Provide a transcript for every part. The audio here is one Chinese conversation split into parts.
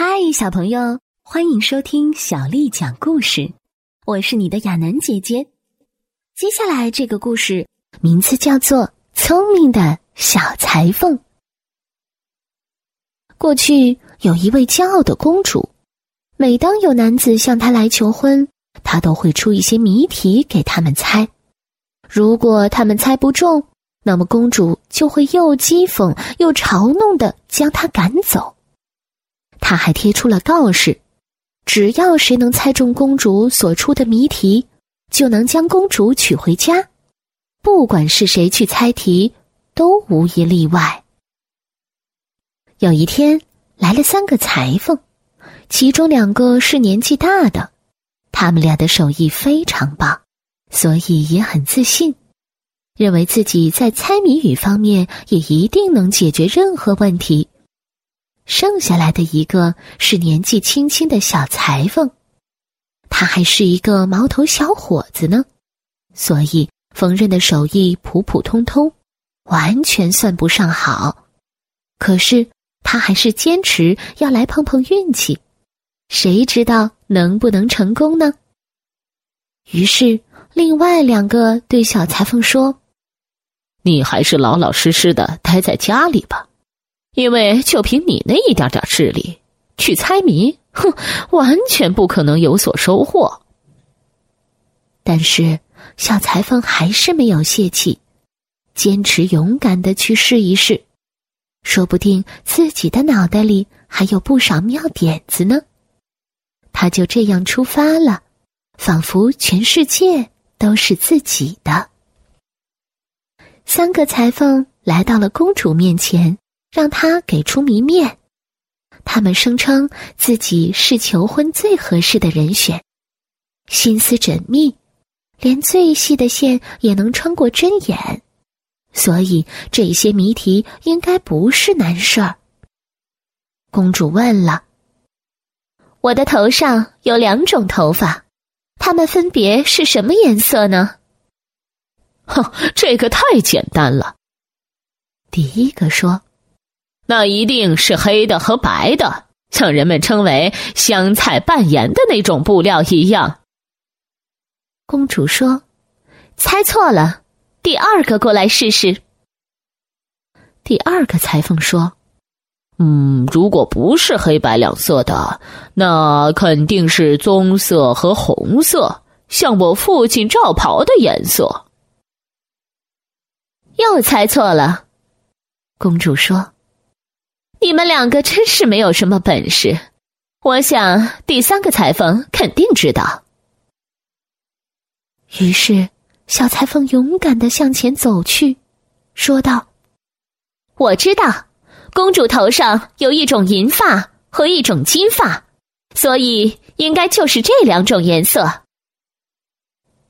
嗨，小朋友，欢迎收听小丽讲故事。我是你的亚楠姐姐。接下来这个故事名字叫做《聪明的小裁缝》。过去有一位骄傲的公主，每当有男子向她来求婚，她都会出一些谜题给他们猜。如果他们猜不中，那么公主就会又讥讽又嘲弄的将他赶走。他还贴出了告示：只要谁能猜中公主所出的谜题，就能将公主娶回家。不管是谁去猜题，都无一例外。有一天，来了三个裁缝，其中两个是年纪大的，他们俩的手艺非常棒，所以也很自信，认为自己在猜谜语方面也一定能解决任何问题。剩下来的一个是年纪轻轻的小裁缝，他还是一个毛头小伙子呢，所以缝纫的手艺普普通通，完全算不上好。可是他还是坚持要来碰碰运气，谁知道能不能成功呢？于是另外两个对小裁缝说：“你还是老老实实的待在家里吧。”因为就凭你那一点点智力去猜谜，哼，完全不可能有所收获。但是小裁缝还是没有泄气，坚持勇敢的去试一试，说不定自己的脑袋里还有不少妙点子呢。他就这样出发了，仿佛全世界都是自己的。三个裁缝来到了公主面前。让他给出谜面，他们声称自己是求婚最合适的人选，心思缜密，连最细的线也能穿过针眼，所以这些谜题应该不是难事儿。公主问了：“我的头上有两种头发，它们分别是什么颜色呢？”哼，这个太简单了。第一个说。那一定是黑的和白的，像人们称为香菜拌盐的那种布料一样。公主说：“猜错了，第二个过来试试。”第二个裁缝说：“嗯，如果不是黑白两色的，那肯定是棕色和红色，像我父亲罩袍的颜色。”又猜错了，公主说。你们两个真是没有什么本事，我想第三个裁缝肯定知道。于是，小裁缝勇敢的向前走去，说道：“我知道，公主头上有一种银发和一种金发，所以应该就是这两种颜色。”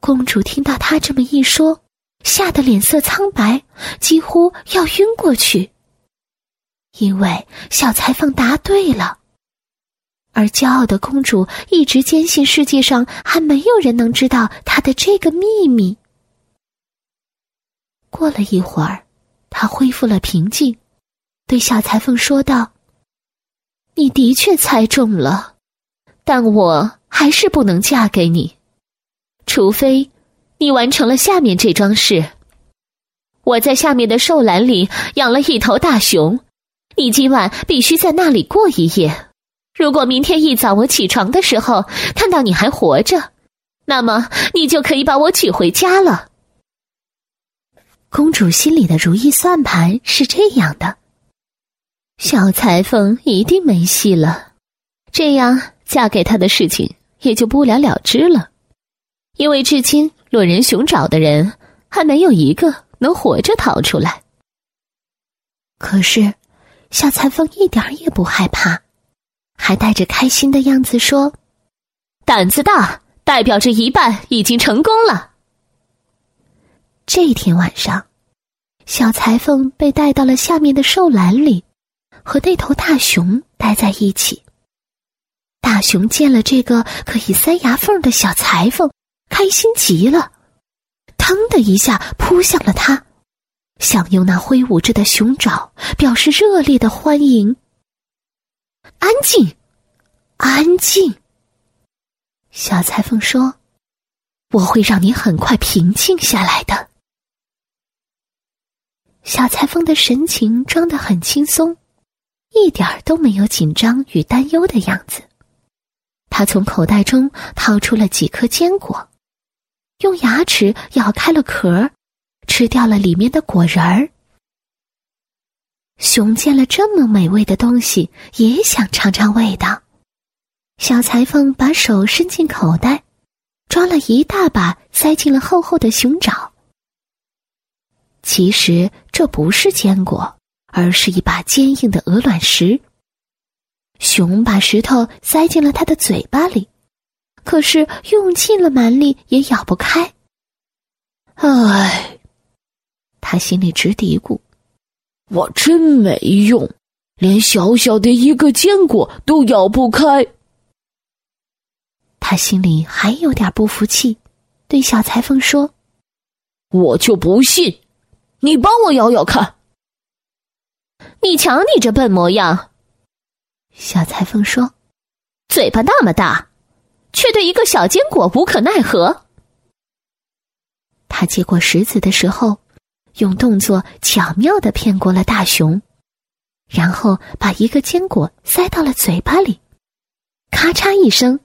公主听到他这么一说，吓得脸色苍白，几乎要晕过去。因为小裁缝答对了，而骄傲的公主一直坚信世界上还没有人能知道她的这个秘密。过了一会儿，她恢复了平静，对小裁缝说道：“你的确猜中了，但我还是不能嫁给你，除非你完成了下面这桩事。我在下面的兽栏里养了一头大熊。”你今晚必须在那里过一夜。如果明天一早我起床的时候看到你还活着，那么你就可以把我娶回家了。公主心里的如意算盘是这样的：小裁缝一定没戏了，这样嫁给他的事情也就不了了之了，因为至今落人熊爪的人还没有一个能活着逃出来。可是。小裁缝一点也不害怕，还带着开心的样子说：“胆子大，代表着一半已经成功了。”这天晚上，小裁缝被带到了下面的兽栏里，和那头大熊待在一起。大熊见了这个可以塞牙缝的小裁缝，开心极了，腾的一下扑向了他。想用那挥舞着的熊爪表示热烈的欢迎。安静！安静。小裁缝说：“我会让你很快平静下来的。”小裁缝的神情装得很轻松，一点儿都没有紧张与担忧的样子。他从口袋中掏出了几颗坚果，用牙齿咬开了壳儿，吃掉了里面的果仁儿。熊见了这么美味的东西，也想尝尝味道。小裁缝把手伸进口袋，抓了一大把，塞进了厚厚的熊爪。其实这不是坚果，而是一把坚硬的鹅卵石。熊把石头塞进了他的嘴巴里，可是用尽了蛮力也咬不开。唉，他心里直嘀咕。我真没用，连小小的一个坚果都咬不开。他心里还有点不服气，对小裁缝说：“我就不信，你帮我咬咬看。你瞧你这笨模样。”小裁缝说：“嘴巴那么大，却对一个小坚果无可奈何。”他接过石子的时候。用动作巧妙的骗过了大熊，然后把一个坚果塞到了嘴巴里，咔嚓一声，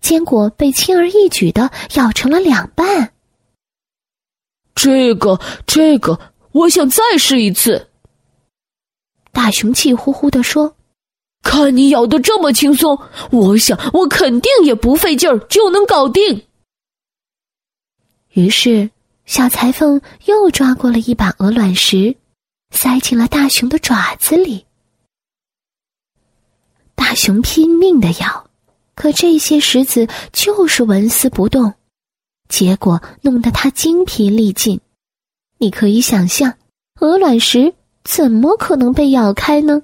坚果被轻而易举的咬成了两半。这个，这个，我想再试一次。大熊气呼呼的说：“看你咬的这么轻松，我想我肯定也不费劲儿就能搞定。”于是。小裁缝又抓过了一把鹅卵石，塞进了大熊的爪子里。大熊拼命的咬，可这些石子就是纹丝不动，结果弄得他精疲力尽。你可以想象，鹅卵石怎么可能被咬开呢？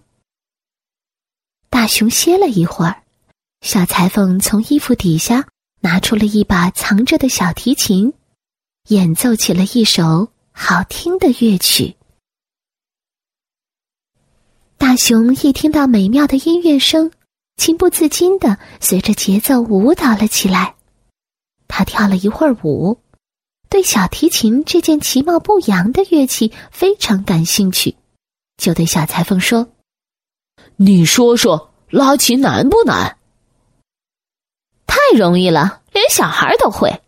大熊歇了一会儿，小裁缝从衣服底下拿出了一把藏着的小提琴。演奏起了一首好听的乐曲。大熊一听到美妙的音乐声，情不自禁的随着节奏舞蹈了起来。他跳了一会儿舞，对小提琴这件其貌不扬的乐器非常感兴趣，就对小裁缝说：“你说说，拉琴难不难？”“太容易了，连小孩都会。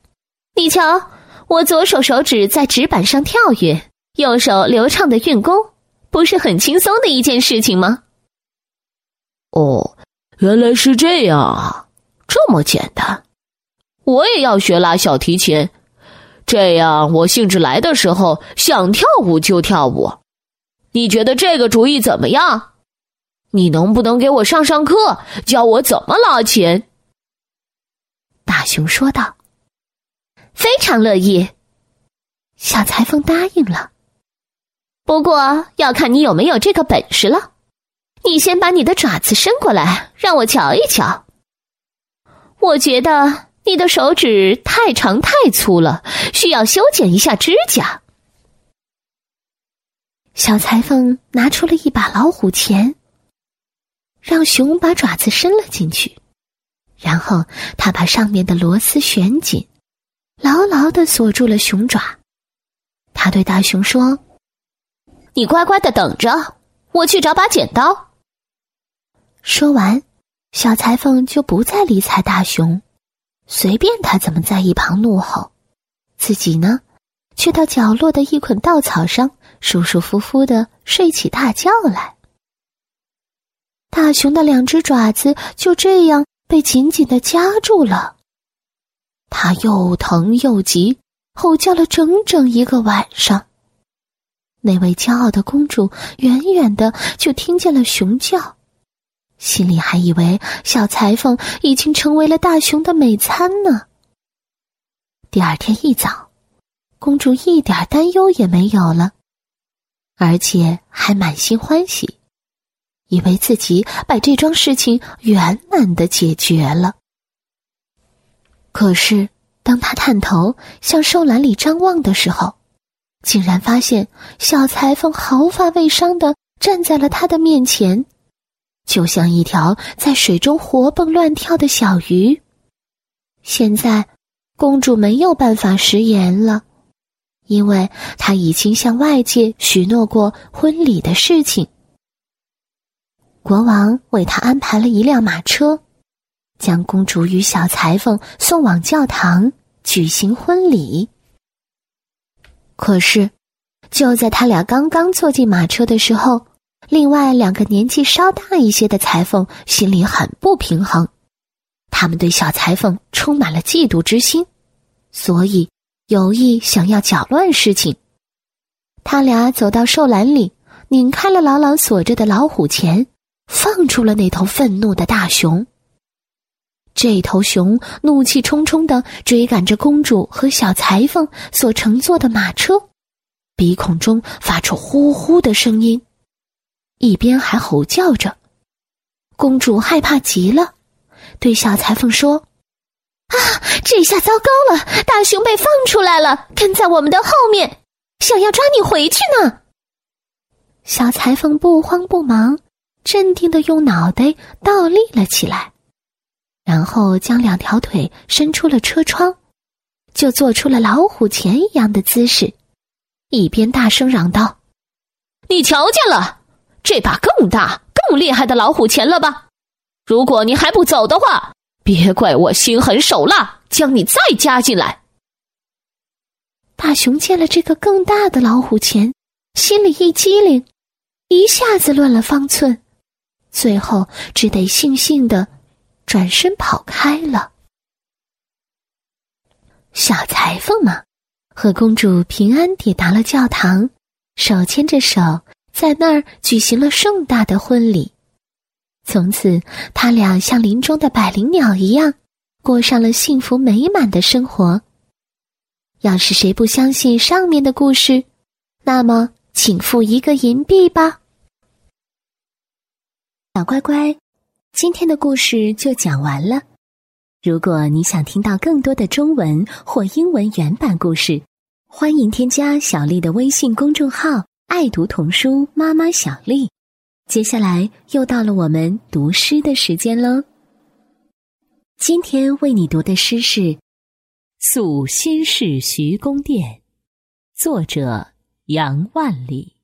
你瞧。”我左手手指在纸板上跳跃，右手流畅的运功，不是很轻松的一件事情吗？哦，原来是这样啊，这么简单。我也要学拉小提琴，这样我兴致来的时候想跳舞就跳舞。你觉得这个主意怎么样？你能不能给我上上课，教我怎么拉琴？大熊说道。非常乐意，小裁缝答应了。不过要看你有没有这个本事了。你先把你的爪子伸过来，让我瞧一瞧。我觉得你的手指太长太粗了，需要修剪一下指甲。小裁缝拿出了一把老虎钳，让熊把爪子伸了进去，然后他把上面的螺丝旋紧。牢牢的锁住了熊爪，他对大熊说：“你乖乖的等着，我去找把剪刀。”说完，小裁缝就不再理睬大熊，随便他怎么在一旁怒吼，自己呢，却到角落的一捆稻草上舒舒服服的睡起大觉来。大熊的两只爪子就这样被紧紧的夹住了。他又疼又急，吼叫了整整一个晚上。那位骄傲的公主远远的就听见了熊叫，心里还以为小裁缝已经成为了大熊的美餐呢。第二天一早，公主一点担忧也没有了，而且还满心欢喜，以为自己把这桩事情圆满的解决了。可是，当他探头向兽栏里张望的时候，竟然发现小裁缝毫发未伤的站在了他的面前，就像一条在水中活蹦乱跳的小鱼。现在，公主没有办法食言了，因为她已经向外界许诺过婚礼的事情。国王为她安排了一辆马车，将公主与小裁缝送往教堂举行婚礼。可是，就在他俩刚刚坐进马车的时候，另外两个年纪稍大一些的裁缝心里很不平衡。他们对小裁缝充满了嫉妒之心，所以有意想要搅乱事情。他俩走到兽栏里，拧开了牢牢锁着的老虎钳，放出了那头愤怒的大熊。这头熊怒气冲冲的追赶着公主和小裁缝所乘坐的马车，鼻孔中发出呼呼的声音，一边还吼叫着。公主害怕极了。对小裁缝说：“啊，这下糟糕了！大熊被放出来了，跟在我们的后面，想要抓你回去呢。”小裁缝不慌不忙，镇定的用脑袋倒立了起来，然后将两条腿伸出了车窗，就做出了老虎钳一样的姿势，一边大声嚷道：“你瞧见了，这把更大、更厉害的老虎钳了吧？”如果你还不走的话，别怪我心狠手辣，将你再加进来。大熊见了这个更大的老虎钳，心里一激灵，一下子乱了方寸，最后只得悻悻的转身跑开了。小裁缝嘛，和公主平安抵达了教堂，手牵着手，在那儿举行了盛大的婚礼。从此，他俩像林中的百灵鸟一样，过上了幸福美满的生活。要是谁不相信上面的故事，那么请付一个银币吧。小乖乖，今天的故事就讲完了。如果你想听到更多的中文或英文原版故事，欢迎添加小丽的微信公众号“爱读童书妈妈小丽”。接下来又到了我们读诗的时间喽。今天为你读的诗是《宿新市徐公店》，作者杨万里。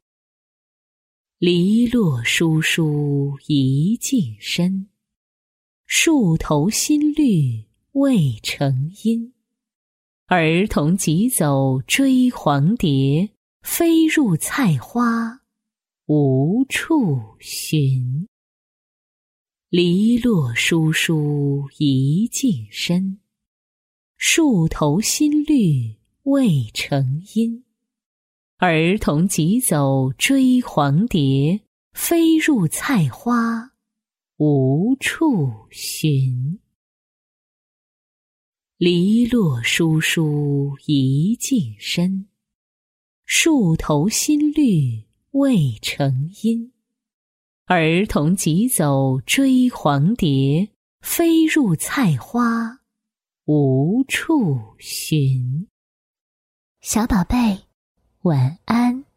篱落疏疏一径深，树头新绿未成阴。儿童急走追黄蝶，飞入菜花。无处寻，篱落疏疏一径深，树头新绿未成阴。儿童急走追黄蝶，飞入菜花无处寻。篱落疏疏一径深，树头新绿。未成阴，儿童急走追黄蝶，飞入菜花无处寻。小宝贝，晚安。